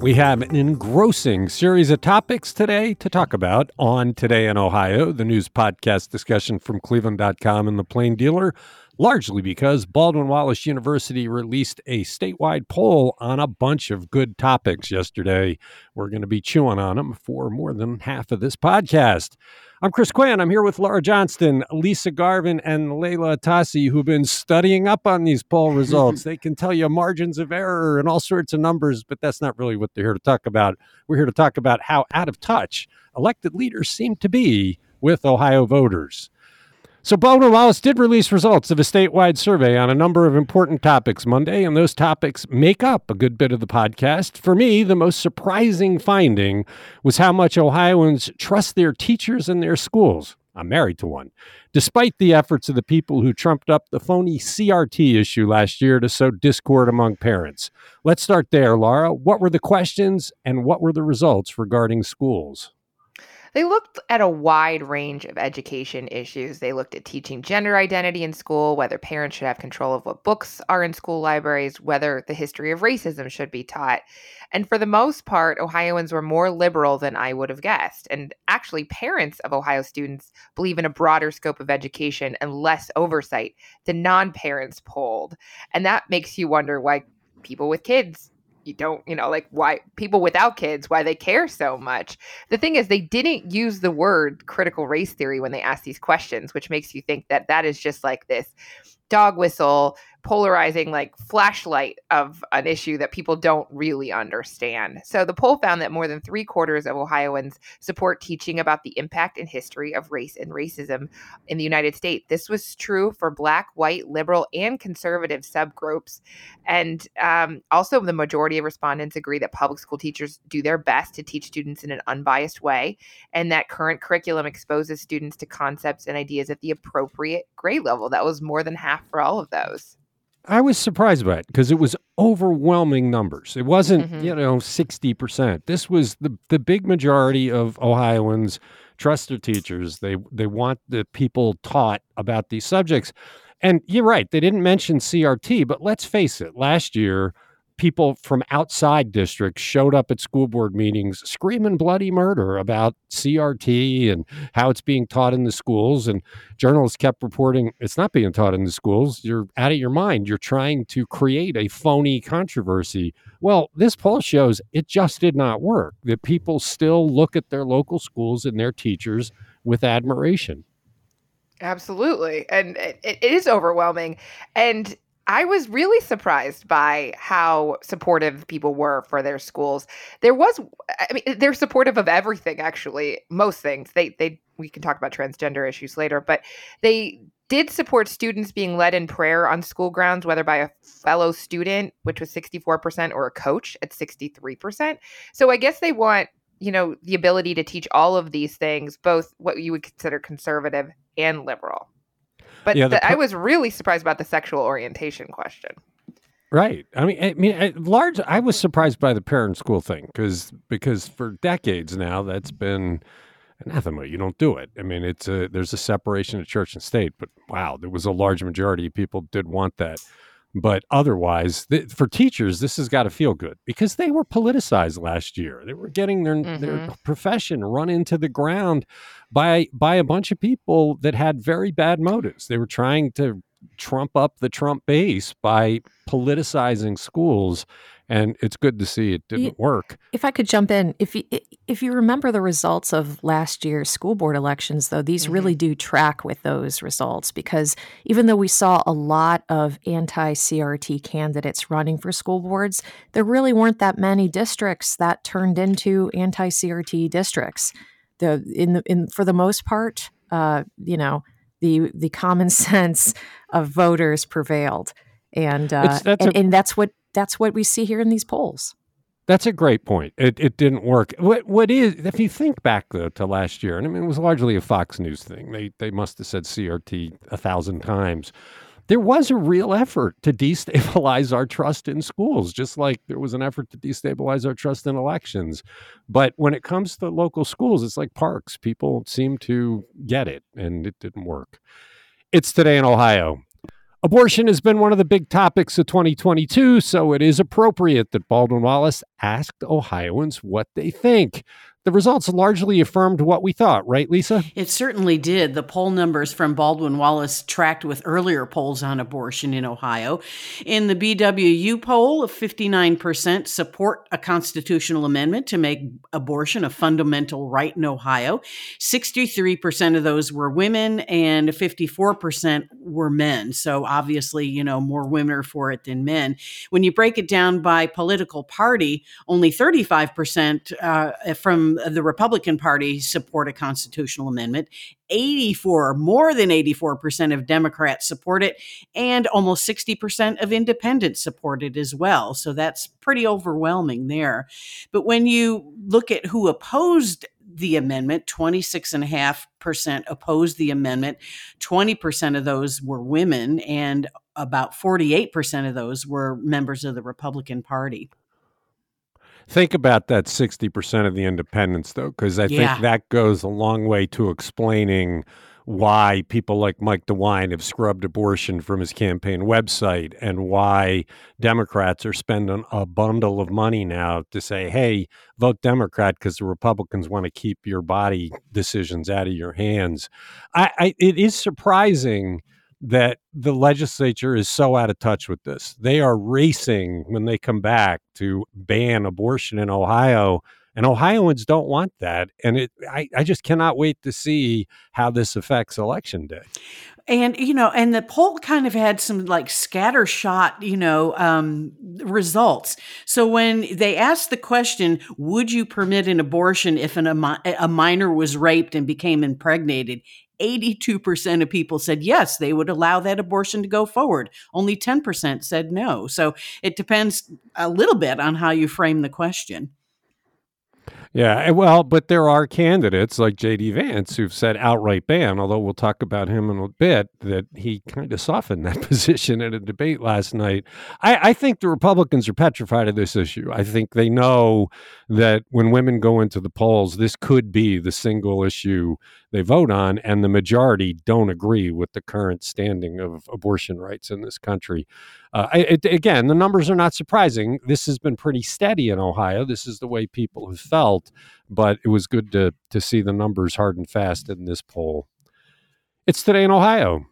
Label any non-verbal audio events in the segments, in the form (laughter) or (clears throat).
We have an engrossing series of topics today to talk about on Today in Ohio, the news podcast discussion from Cleveland.com and the Plain Dealer, largely because Baldwin Wallace University released a statewide poll on a bunch of good topics yesterday. We're going to be chewing on them for more than half of this podcast. I'm Chris Quinn. I'm here with Laura Johnston, Lisa Garvin, and Leila Atassi, who've been studying up on these poll results. they can tell you margins of error and all sorts of numbers, but that's not really what they're here to talk about. We're here to talk about how out of touch elected leaders seem to be with Ohio voters. So, Baldwin Wallace did release results of a statewide survey on a number of important topics Monday, and those topics make up a good bit of the podcast. For me, the most surprising finding was how much Ohioans trust their teachers and their schools. I'm married to one, despite the efforts of the people who trumped up the phony CRT issue last year to sow discord among parents. Let's start there, Laura. What were the questions and what were the results regarding schools? They looked at a wide range of education issues. They looked at teaching gender identity in school, whether parents should have control of what books are in school libraries, whether the history of racism should be taught. And for the most part, Ohioans were more liberal than I would have guessed. And actually, parents of Ohio students believe in a broader scope of education and less oversight than non parents polled. And that makes you wonder why people with kids you don't, you know, like why people without kids, why they care so much. The thing is, they didn't use the word critical race theory when they asked these questions, which makes you think that that is just like this dog whistle polarizing like flashlight of an issue that people don't really understand. So the poll found that more than three quarters of Ohioans support teaching about the impact and history of race and racism in the United States. This was true for Black, white, liberal, and conservative subgroups. And um, also, the majority of respondents agree that public school teachers do their best to teach students in an unbiased way, and that current curriculum exposes students to concepts and ideas at the appropriate grade level. That was more than half for all of those. I was surprised by it because it was overwhelming numbers. It wasn't, mm-hmm. you know, 60%. This was the, the big majority of Ohioans trust their teachers. They they want the people taught about these subjects. And you're right, they didn't mention CRT, but let's face it, last year people from outside districts showed up at school board meetings screaming bloody murder about CRT and how it's being taught in the schools. And journalists kept reporting it's not being taught in the schools. You're out of your mind. You're trying to create a phony controversy. Well, this poll shows it just did not work, that people still look at their local schools and their teachers with admiration. Absolutely. And it, is overwhelming. And I was really surprised by how supportive people were for their schools. There was, I mean, eh, they're supportive of everything. Actually, most things. They they we can talk about transgender issues later, but they did support students being led in prayer on school grounds, whether by a fellow student, which was 64%, or a coach at 63%. So I guess they want, you know, the ability to teach all of these things, both what you would consider conservative and liberal. But yeah, the, I was really surprised about the sexual orientation question. Right. I mean, I mean, large. I was surprised by the parent school thing because because for decades now that's been anathema. You don't do it. I mean, it's a there's a separation of church and state. But wow, there was a large majority of people did want that. But otherwise, th- for teachers, this has got to feel good because they were politicized last year. They were getting their mm-hmm. their profession run into the ground by by a bunch of people that had very bad motives. They were trying to trump up the Trump base by politicizing schools and it's good to see it didn't work. If I could jump in, if you, if you remember the results of last year's school board elections, though, these mm-hmm. really do track with those results because even though we saw a lot of anti-CRT candidates running for school boards, there really weren't that many districts that turned into anti-CRT districts. The in the in for the most part, uh, you know, the the common (laughs) sense of voters prevailed and uh, and, a, and, that's what that's what we see here in these polls. That's a great point. It, it didn't work. What what is if you think back though to last year, and I mean it was largely a Fox News thing. They they must have said CRT a thousand times. There was a real effort to destabilize our trust in schools, just like there was an effort to destabilize our trust in elections. But when it comes to local schools, it's like parks. People seem to get it, and it didn't work. It's today in Ohio. Abortion has been one of the big topics of 2022, so it is appropriate that Baldwin Wallace asked Ohioans what they think the results largely affirmed what we thought, right, Lisa? It certainly did. The poll numbers from Baldwin Wallace tracked with earlier polls on abortion in Ohio. In the BWU poll, 59% support a constitutional amendment to make abortion a fundamental right in Ohio. 63% of those were women and 54% were men. So obviously, you know, more women are for it than men. When you break it down by political party, only 35% uh, from Uh, the Republican Party support a constitutional amendment. 84, more than 84% of Democrats support it, and almost 60% of independents support it as well. So that's pretty overwhelming there. But when you look at who opposed the amendment, 26.5% opposed the amendment, 20% of those were women, and about 48% of those were members of the Republican Party. Think about that 60% of the independents, though, because I yeah. think that goes a long way to explaining why people like Mike DeWine have scrubbed abortion from his campaign website and why Democrats are spending a bundle of money now to say, hey, vote Democrat because the Republicans want to keep your body decisions out of your hands. I, I, it is surprising that the legislature is so out of touch with this. They are racing when they come back to ban abortion in Ohio. And Ohioans don't want that. And it, I, I just cannot wait to see how this affects election day. And, you know, and the poll kind of had some like scattershot, you know, um, results. So when they asked the question, would you permit an abortion if an, a minor was raped and became impregnated? 82% of people said yes, they would allow that abortion to go forward. Only 10% said no. So it depends a little bit on how you frame the question. Yeah, well, but there are candidates like J.D. Vance who've said outright ban, although we'll talk about him in a bit, that he kind of softened that (laughs) position in a debate last night. I, I think the Republicans are petrified of this issue. I think they know that when women go into the polls, this could be the single issue they vote on, and the majority don't agree with the current standing of abortion rights in this country. Uh, it, again, the numbers are not surprising. This has been pretty steady in Ohio. This is the way people have felt, but it was good to to see the numbers hard and fast in this poll. It's today in Ohio.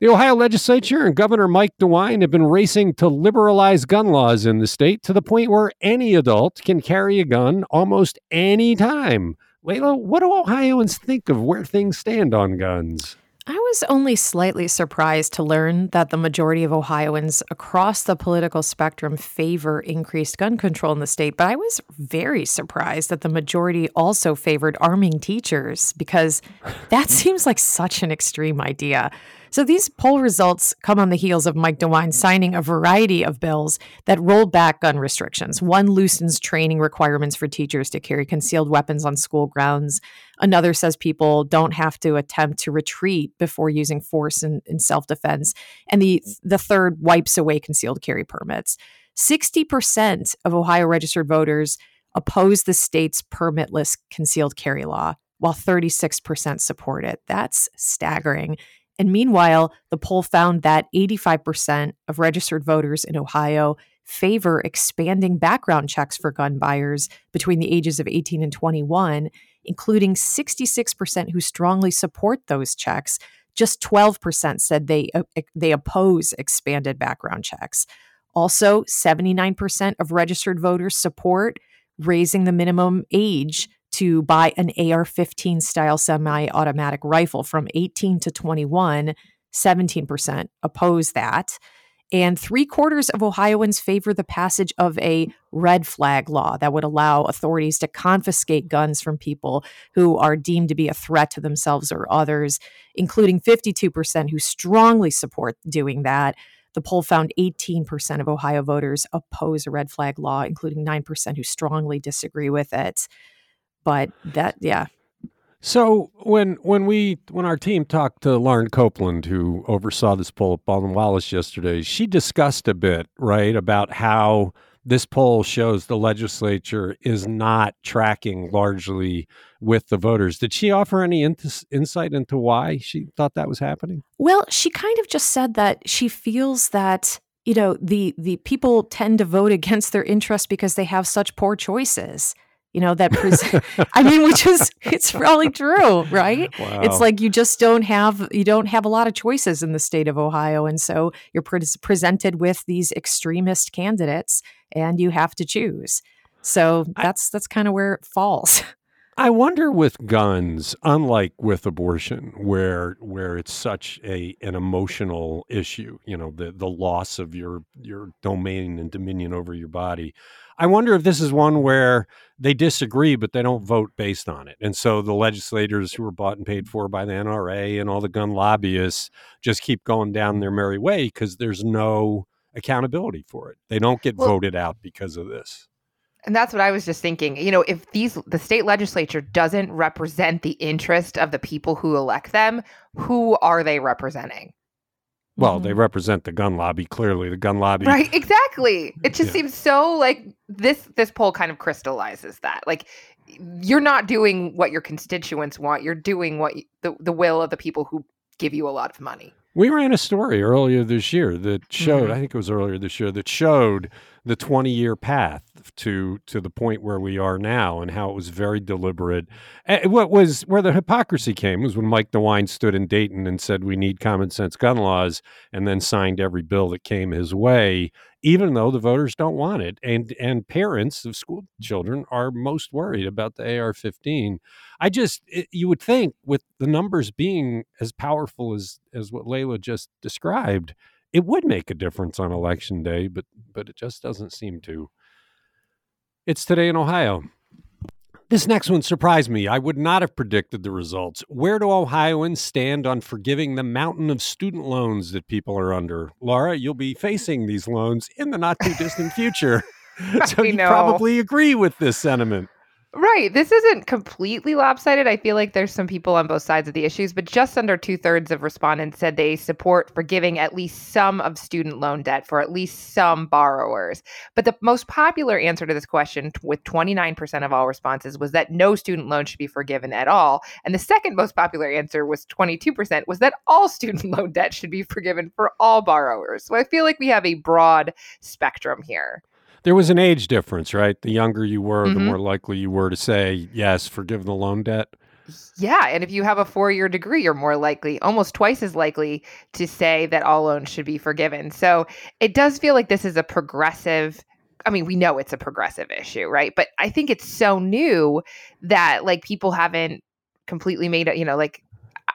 The Ohio legislature and Governor Mike DeWine have been racing to liberalize gun laws in the state to the point where any adult can carry a gun almost any time. Leila, what do Ohioans think of where things stand on guns? I was only slightly surprised to learn that the majority of Ohioans across the political spectrum favor increased gun control in the state, but I was very surprised that the majority also favored arming teachers because that (laughs) seems like such an extreme idea. So these poll results come on the heels of Mike DeWine signing a variety of bills that roll back gun restrictions. One loosens training requirements for teachers to carry concealed weapons on school grounds. Another says people don't have to attempt to retreat before using force in, in self defense. And the, the third wipes away concealed carry permits. 60% of Ohio registered voters oppose the state's permitless concealed carry law, while 36% support it. That's staggering. And meanwhile, the poll found that 85% of registered voters in Ohio favor expanding background checks for gun buyers between the ages of 18 and 21, including 66% who strongly support those checks. Just 12% said they uh, they oppose expanded background checks. Also, 79% of registered voters support raising the minimum age to buy an AR 15 style semi automatic rifle from 18 to 21. 17% oppose that. And three quarters of Ohioans favor the passage of a red flag law that would allow authorities to confiscate guns from people who are deemed to be a threat to themselves or others, including 52% who strongly support doing that. The poll found 18% of Ohio voters oppose a red flag law, including 9% who strongly disagree with it. But that, yeah. So when when we when our team talked to Lauren Copeland, who oversaw this poll at Baldwin Wallace yesterday, she discussed a bit, right, about how this poll shows the legislature is not tracking largely with the voters. Did she offer any in- insight into why she thought that was happening? Well, she kind of just said that she feels that you know the the people tend to vote against their interest because they have such poor choices you know that pres- (laughs) i mean which is it's probably true right wow. it's like you just don't have you don't have a lot of choices in the state of ohio and so you're pre- presented with these extremist candidates and you have to choose so that's that's kind of where it falls (laughs) I wonder with guns, unlike with abortion, where where it's such a an emotional issue, you know, the the loss of your your domain and dominion over your body. I wonder if this is one where they disagree, but they don't vote based on it. And so the legislators who are bought and paid for by the NRA and all the gun lobbyists just keep going down their merry way because there's no accountability for it. They don't get well, voted out because of this. And that's what I was just thinking. You know, if these the state legislature doesn't represent the interest of the people who elect them, who are they representing? Well, mm-hmm. they represent the gun lobby. Clearly, the gun lobby. Right. Exactly. (laughs) It just yeah. seems so like this. This poll kind of crystallizes that. Like, you're not doing what your constituents want. You're doing what you, the the will of the people who give you a lot of money. We ran a story earlier this year that showed. Mm-hmm. I think it was earlier this year that showed the 20 year path to to the point where we are now and how it was very deliberate. What was where the hypocrisy came was when Mike DeWine stood in Dayton and said we need common sense gun laws and then signed every bill that came his way even though the voters don't want it and and parents of school children are most worried about the AR15. I just it, you would think with the numbers being as powerful as as what Leila just described it would make a difference on election day, but but it just doesn't seem to. It's today in Ohio. This next one surprised me. I would not have predicted the results. Where do Ohioans stand on forgiving the mountain of student loans that people are under? Laura, you'll be facing these loans in the not too distant future. (laughs) so you probably agree with this sentiment. Right. This isn't completely lopsided. I feel like there's some people on both sides of the issues, but just under two thirds of respondents said they support forgiving at least some of student loan debt for at least some borrowers. But the most popular answer to this question, with 29% of all responses, was that no student loan should be forgiven at all. And the second most popular answer was 22%, was that all (laughs) student loan debt should be forgiven for all borrowers. So I feel like we have a broad spectrum here there was an age difference, right? The younger you were, mm-hmm. the more likely you were to say, yes, forgive the loan debt. Yeah. And if you have a four year degree, you're more likely, almost twice as likely to say that all loans should be forgiven. So it does feel like this is a progressive. I mean, we know it's a progressive issue, right? But I think it's so new that like people haven't completely made it, you know, like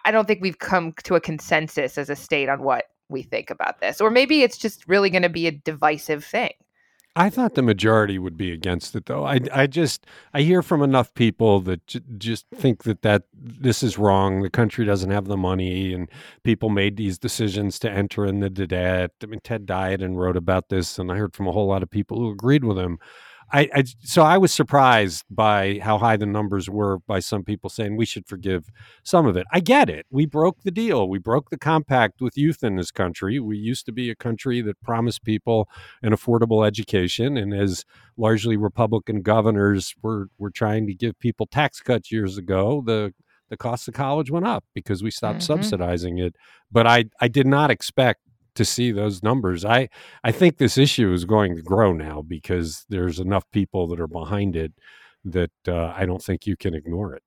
I don't think we've come to a consensus as a state on what we think about this. Or maybe it's just really going to be a divisive thing. I thought the majority would be against it, though. I, I just I hear from enough people that j- just think that that this is wrong. The country doesn't have the money, and people made these decisions to enter in the debt. I mean, Ted Diadiun wrote about this, and I heard from a whole lot of people who agreed with him. I, I, so I was surprised by how high the numbers were by some people saying we should forgive some of it. I get it. We broke the deal. We broke the compact with youth in this country. We used to be a country that promised people an affordable education, and as largely Republican governors were were trying to give people tax cuts years ago, the the cost of college went up because we stopped mm-hmm. subsidizing it. But I I did not expect to see those numbers. I I think this issue is going to grow now because there's enough people that are behind it that uh, I don't think you can ignore it.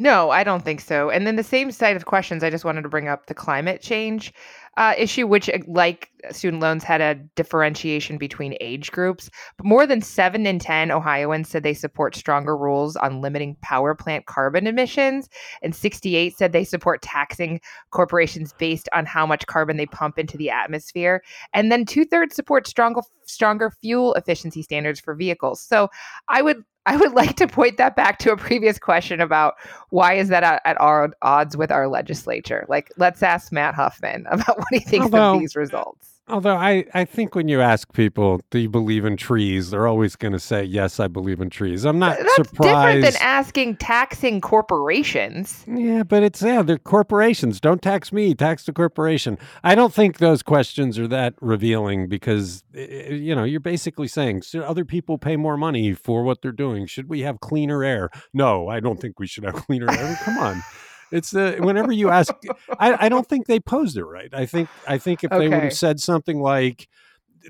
No, I don't think so. And then the same side of questions, I just wanted to bring up the climate change uh, issue, which, uh, like student loans, had a differentiation between age groups. But more than seven in 10 Ohioans said they support stronger rules on limiting power plant carbon emissions. And 68 said they support taxing corporations based on how much carbon they pump into the atmosphere. And then two thirds support stronger, stronger fuel efficiency standards for vehicles. So I would I would like to point that back to a previous question about why is that at, at odds with our legislature? Like, let's ask Matt Huffman (laughs) about what he thinks Although, of these results. Although I, I think when you ask people, do you believe in trees, they're always going to say, yes, I believe in trees. I'm not That's surprised. different than asking taxing corporations. Yeah, but it's, yeah, they're corporations. Don't tax me, tax the corporation. I don't think those questions are that revealing because, eh, eh, you know, you're basically saying, should other people pay more money for what they're doing? Should we have cleaner air? No, I don't think we should have cleaner air. Come on. It's the whenever you ask, I, I don't think they posed it right. I think I think if they would have said something like,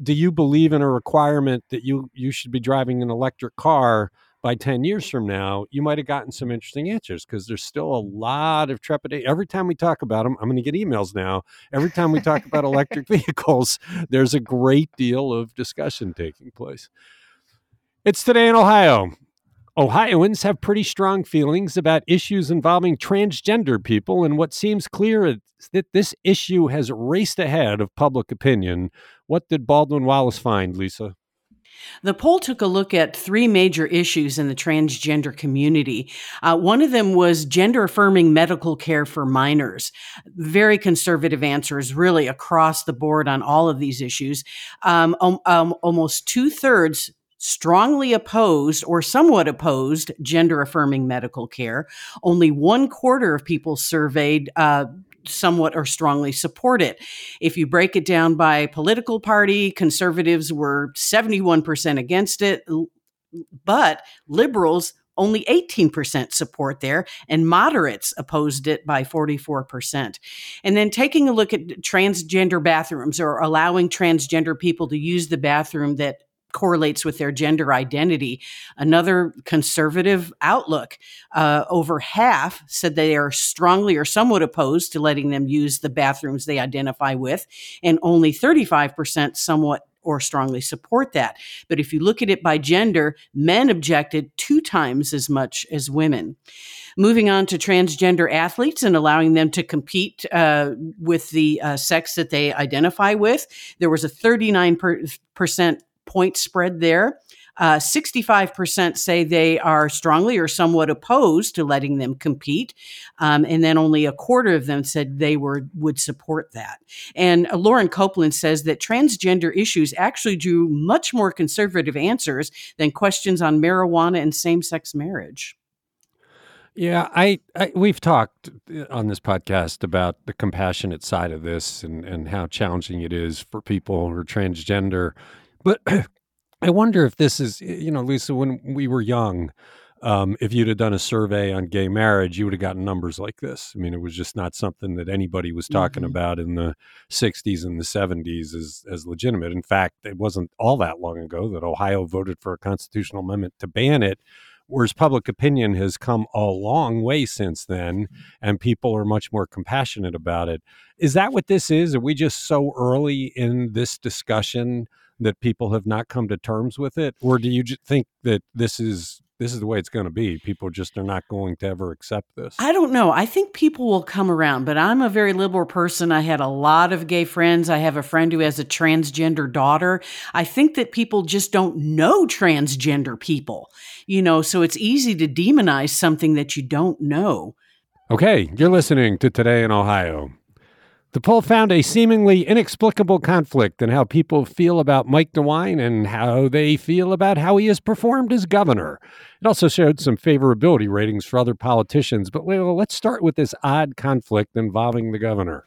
"Do you believe in a requirement that you you should be driving an electric car by ten years from now?" You might have gotten some interesting answers because there's still a lot of trepidation. Every time we talk about them, I'm going to get emails now. Every time we talk about electric (laughs) vehicles, there's a great deal of discussion taking place. It's today in Ohio. Ohioans have pretty strong feelings about issues involving transgender people, and what seems clear is that this issue has raced ahead of public opinion. What did Baldwin Wallace find, Lisa? The poll took a look at three major issues in the transgender community. Uh, one of them was gender affirming medical care for minors. Very conservative answers, really across the board on all of these issues. Um, um, um, almost two thirds strongly opposed or somewhat opposed gender affirming medical care. Only one quarter of people surveyed uh, somewhat or strongly support it. If you break it down by political party, conservatives were 71% against it, but liberals only 18% support there, and moderates opposed it by 44%. And then taking a look at transgender bathrooms or allowing transgender people to use the bathroom that correlates with their gender identity. Another conservative outlook. Uh, over half said they are strongly or somewhat opposed to letting them use the bathrooms they identify with, and only 35% somewhat or strongly support that. But if you look at it by gender, men objected two times as much as women. Moving on to transgender athletes and allowing them to compete uh, with the uh, sex that they identify with, there was a 39% point spread there. Uh, 65% say they are strongly or somewhat opposed to letting them compete. Um, and then only a quarter of them said they were would support that. And uh, Lauren Copeland says that transgender issues actually drew much more conservative answers than questions on marijuana and same sex marriage. Yeah, I, I we've talked uh, on this podcast about the compassionate side of this and and how challenging it is for people who are transgender. But (clears throat) I wonder if this is, you know, Lisa, when we were young, um, if you'd have done a survey on gay marriage, you would have gotten numbers like this. I mean, it was just not something that anybody was talking Mhm. about in the 60s and the 70s as, as legitimate. In fact, it wasn't all that long ago that Ohio voted for a constitutional amendment to ban it, whereas public opinion has come a long way since then, and people are much more compassionate about it. Is that what this is? Are we just so early in this discussion that people have not come to terms with it, or do you think that this is this is the way it's going to be? People just are not going to ever accept this. I don't know. I think people will come around, but I'm a very liberal person. I had a lot of gay friends. I have a friend who has a transgender daughter. I think that people just don't know transgender people, you know, so it's easy to demonize something that you don't know. Okay, you're listening to Today in Ohio. The poll found a seemingly inexplicable conflict in how people feel about Mike DeWine and how they feel about how he has performed as governor. It also showed some favorability ratings for other politicians, but let's start with this odd conflict involving the governor.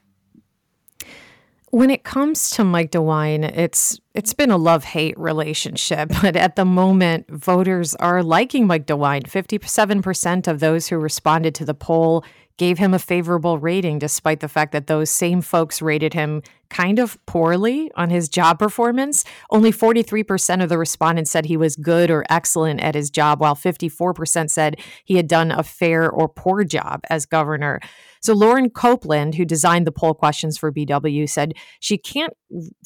When it comes to Mike DeWine, it's it's been a love-hate relationship, (laughs) but at the moment voters are liking Mike DeWine. 57% of those who responded to the poll gave him a favorable rating despite the fact that those same folks rated him kind of poorly on his job performance. Only 43% of the respondents said he was good or excellent at his job while 54% said he had done a fair or poor job as governor. So Lauren Copeland, who designed the poll questions for BW, said she can't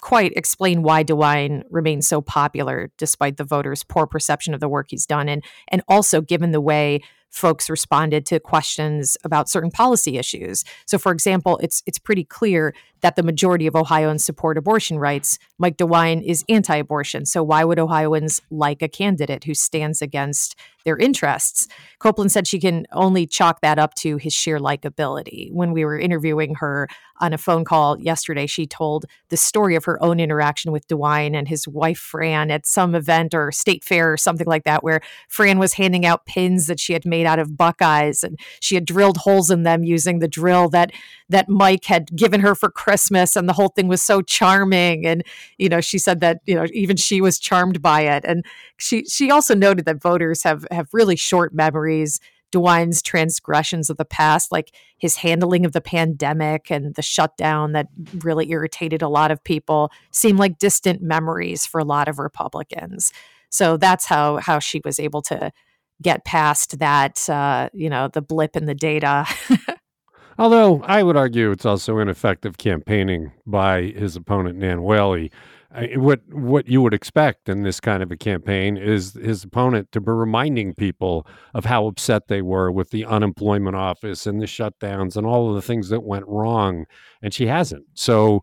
quite explain why DeWine remains so popular despite the voters' poor perception of the work he's done, and and also given the way folks responded to questions about certain policy issues. So, for example, it's it's pretty clear that the majority of Ohioans support abortion rights. Mike DeWine is anti abortion. So why would Ohioans like a candidate who stands against their interests? Copeland said she can only chalk that up to his sheer likability. When we were interviewing her on a phone call yesterday, she told the story of her own interaction with DeWine and his wife, Fran, at some event or state fair or something like that, where Fran was handing out pins that she had made out of Buckeyes and she had drilled holes in them using the drill that that Mike had given her for Christmas. And the whole thing was so charming. And, you know, she said that, you know, even she was charmed by it. And she she also noted that voters have have really short memories DeWine's transgressions of the past, like his handling of the pandemic and the shutdown that really irritated a lot of people, seem like distant memories for a lot of Republicans. So that's how how she was able to get past that, uh, you know, the blip in the data. (laughs) Although I would argue it's also ineffective campaigning by his opponent Nan Whaley what what you would expect in this kind of a campaign is his opponent to be reminding people of how upset they were with the unemployment office and the shutdowns and all of the things that went wrong, and she hasn't. So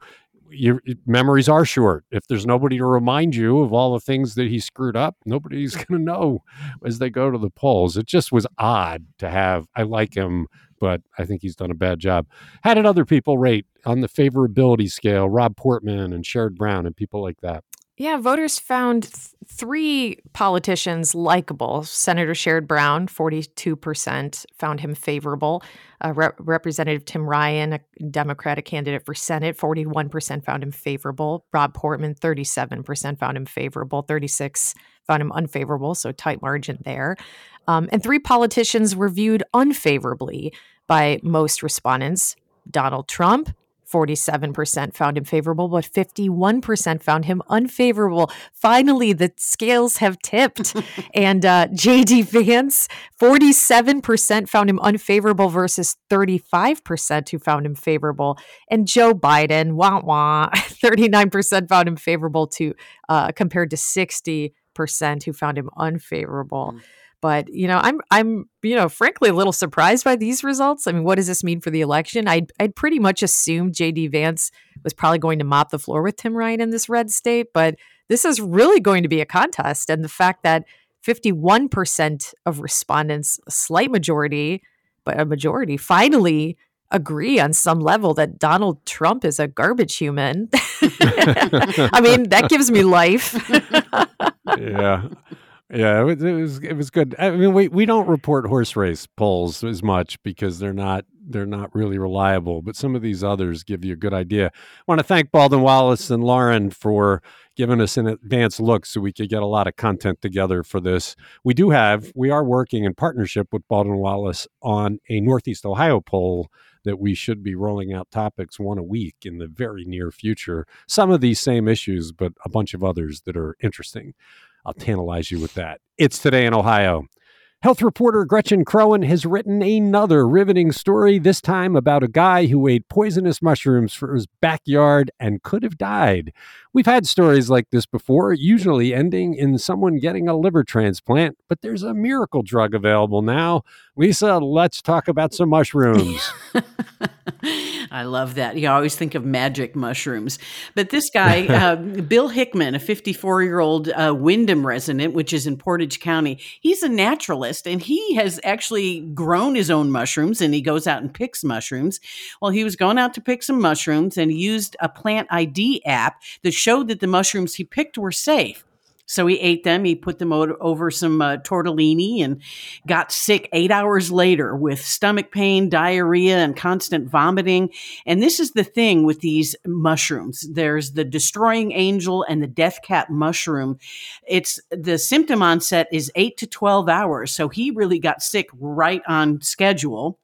your memories are short. If there's nobody to remind you of all the things that he screwed up, nobody's (laughs) going to know as they go to the polls. It just was odd to have. I like him but I think he's done a bad job. How did other people rate on the favorability scale? Rob Portman and Sherrod Brown and people like that. Yeah, voters found th- three politicians likable. Senator Sherrod Brown, 42% found him favorable. Uh, Re- Representative Tim Ryan, a Democratic candidate for Senate, 41% found him favorable. Rob Portman, 37% found him favorable. 36 found him unfavorable, so tight margin there. Um, and three politicians were viewed unfavorably by most respondents Donald Trump, 47% found him favorable, but 51% found him unfavorable. Finally, the scales have tipped. (laughs) and uh, JD Vance, 47% found him unfavorable versus 35% who found him favorable. And Joe Biden, wah wah, (laughs) 39% found him favorable to uh, compared to 60% who found him unfavorable. Mm. But you know, I'm I'm you know, frankly, a little surprised by these results. I mean, what does this mean for the election? I'd I'd pretty much assumed J.D. Vance was probably going to mop the floor with Tim Ryan in this red state, but this is really going to be a contest. And the fact that 51% of respondents, a slight majority, but a majority, finally agree on some level that Donald Trump is a garbage human. (laughs) (laughs) I mean, that gives me life. (laughs) yeah. Yeah, it was, it was good. I mean, we we don't report horse race polls as much because they're not they're not really reliable. But some of these others give you a good idea. I want to thank Baldwin Wallace and Lauren for giving us an advance look so we could get a lot of content together for this. We do have we are working in partnership with Baldwin Wallace on a Northeast Ohio poll that we should be rolling out topics one a week in the very near future. Some of these same issues, but a bunch of others that are interesting. I'll tantalize you with that. It's today in Ohio. Health reporter Gretchen Kroen has written another riveting story, this time about a guy who ate poisonous mushrooms for his backyard and could have died. We've had stories like this before, usually ending in someone getting a liver transplant, but there's a miracle drug available now. Lisa, let's talk about some mushrooms. (laughs) I love that. You always think of magic mushrooms. But this guy, (laughs) uh, Bill Hickman, a 54 year old uh, Windham resident, which is in Portage County, he's a naturalist and he has actually grown his own mushrooms and he goes out and picks mushrooms. Well, he was going out to pick some mushrooms and he used a plant ID app that showed that the mushrooms he picked were safe. So he ate them. He put them over some uh, tortellini and got sick eight hours later with stomach pain, diarrhea, and constant vomiting. And this is the thing with these mushrooms there's the destroying angel and the death cap mushroom. It's the symptom onset is eight to 12 hours. So he really got sick right on schedule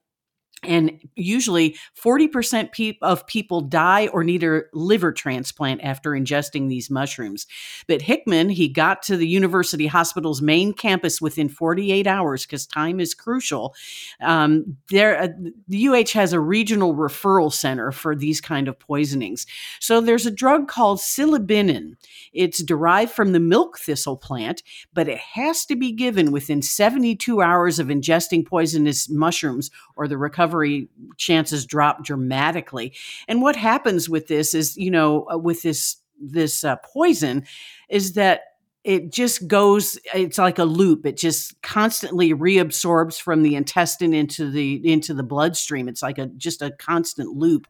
and usually 40% of people die or need a liver transplant after ingesting these mushrooms. But Hickman, he got to the university hospital's main campus within 48 hours because time is crucial. Um, there, uh, the UH has a regional referral center for these kind of poisonings. So there's a drug called silibinin. It's derived from the milk thistle plant, but it has to be given within 72 hours of ingesting poisonous mushrooms or the recovery recovery chances drop dramatically. And what happens with this is, you know, uh, with this this uh, poison, is that it just goes it's like a loop it just constantly reabsorbs from the intestine into the into the bloodstream. It's like a just a constant loop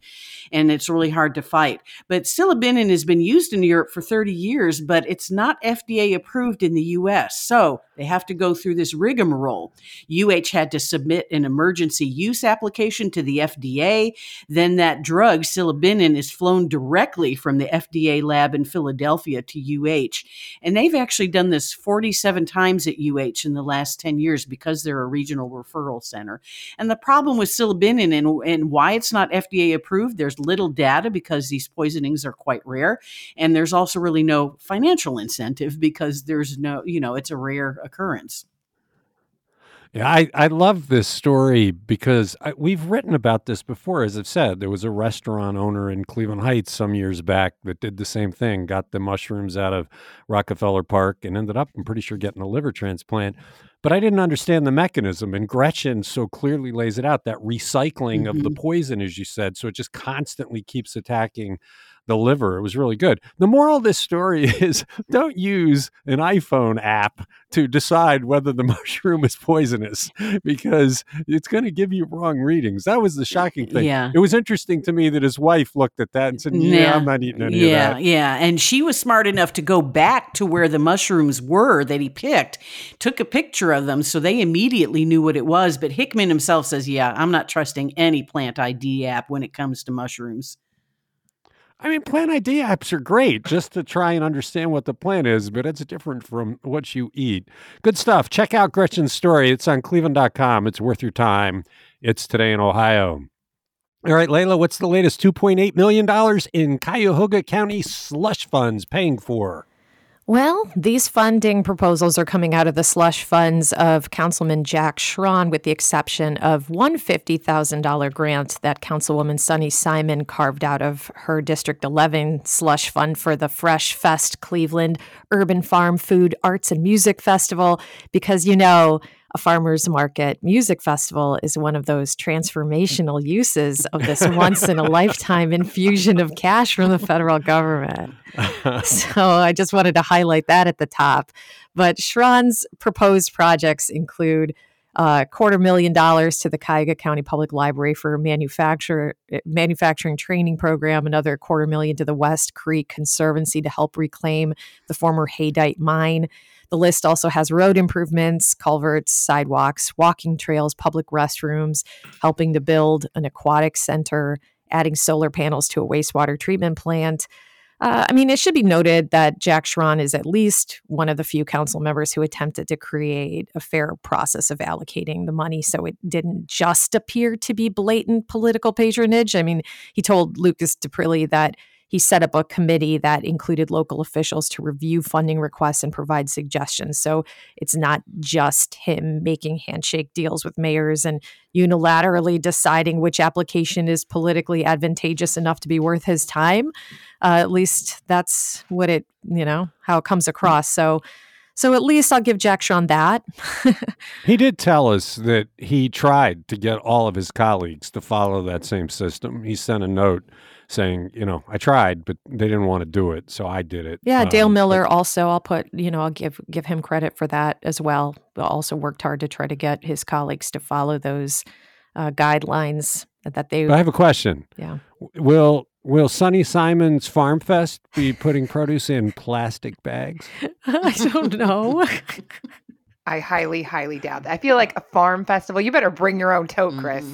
and it's really hard to fight. But silibinin has been used in Europe for 30 years but it's not FDA approved in the US so they have to go through this rigmarole. UH had to submit an emergency use application to the FDA then that drug silibinin is flown directly from the FDA lab in Philadelphia to UH and they've actually done this 47 times at UH in the last 10 years because they're a regional referral center. And the problem with silibinin and, and why it's not FDA approved, there's little data because these poisonings are quite rare. And there's also really no financial incentive because there's no, you know, it's a rare occurrence. Yeah, I, I love this story because I, we've written about this before. As I've said, there was a restaurant owner in Cleveland Heights some years back that did the same thing, got the mushrooms out of Rockefeller Park and ended up, I'm pretty sure, getting a liver transplant. But I didn't understand the mechanism. And Gretchen so clearly lays it out that recycling mm-hmm. of the mm-hmm. poison, as you said. So it just constantly keeps attacking the liver. It was really good. The moral of this story (laughs) is don't use an iPhone app to decide whether the (laughs) mushroom is poisonous because it's going to give you wrong readings. That was the shocking thing. Yeah. It was interesting to me that his wife looked at that and said, Yeah, I'm not eating any yeah, of that. Yeah, yeah. And she was smart enough to go back to where the mushrooms were that he picked, took a picture of them so they immediately knew what it was. But Hickman himself says, Yeah, I'm not trusting any plant ID app when it comes to mushrooms. I mean, plant ID apps are great just to try and understand what the plant is, but it's different from what you eat. Good stuff. Check out Gretchen's story. It's on cleveland.com. It's worth your time. It's today in Ohio. All right, Leila, what's the latest $2.8 million in Cuyahoga County slush funds paying for? Well, these funding proposals are coming out of the slush funds of Councilman Jack Schron, with the exception of one $50,000 grant that Councilwoman Sunny Simon carved out of her District 11 slush fund for the Fresh Fest Cleveland Urban Farm Food Arts and Music Festival, because, you know, farmers market music festival is one of those transformational uses of this once in a (laughs) lifetime infusion of cash from the federal government. so I just wanted to highlight that at the top. But Schron's proposed projects include a uh, quarter million dollars to the Cuyahoga County Public Library for a manufacturer, manufacturing training program, another quarter million to the West Creek Conservancy to help reclaim the former Haydite mine. The list also has road improvements, culverts, sidewalks, walking trails, public restrooms, helping to build an aquatic center, adding solar panels to a wastewater treatment plant. Uh, I mean, it should be noted that Jack Schron is at least one of the few council members who attempted to create a fair process of allocating the money so it didn't just appear to be blatant political patronage. I mean, he told Lucas Daprile that he set up a committee that included local officials to review funding requests and provide suggestions. So it's not just him making handshake deals with mayors and unilaterally deciding which application is politically advantageous enough to be worth his time. Uh, at least that's what it, you know, how it comes across. So, so at least I'll give Jack Schron that. (laughs) he did tell us that he tried to get all of his colleagues to follow that same system. He sent a note saying, you know, I tried, but they didn't want to do it, so I did it. Yeah, Dale um, Miller but, also. I'll put, you know, I'll give give him credit for that as well. Also worked hard to try to get his colleagues to follow those uh, guidelines that they. I have a question. Yeah. Will Will Sunny Simon's Farm Fest be putting produce in plastic bags? (laughs) I don't know. (laughs) I highly, highly doubt that. I feel like a farm festival. You better bring your own tote, Chris.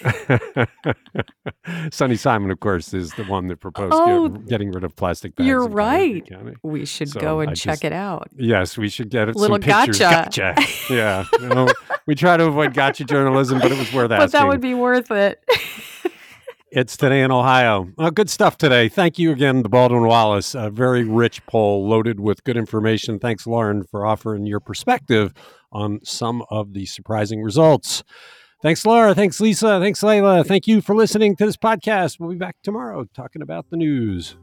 Mm-hmm. (laughs) Sunny Simon, of course, is the one that proposed oh, get, getting rid of plastic bags. You're right. We should so go and I check just, it out. Yes, we should get Little some pictures. Gotcha. gotcha. yeah. You know, we try to avoid gotcha journalism, but it was worth asking. (laughs) But that would be worth it. (laughs) It's today in Ohio. Uh, good stuff today. Thank you again to Baldwin Wallace. A very rich poll loaded with good information. Thanks, Lauren, for offering your perspective on some of the surprising results. Thanks, Laura. Thanks, Lisa. Thanks, Leila. Thank you for listening to this podcast. We'll be back tomorrow talking about the news.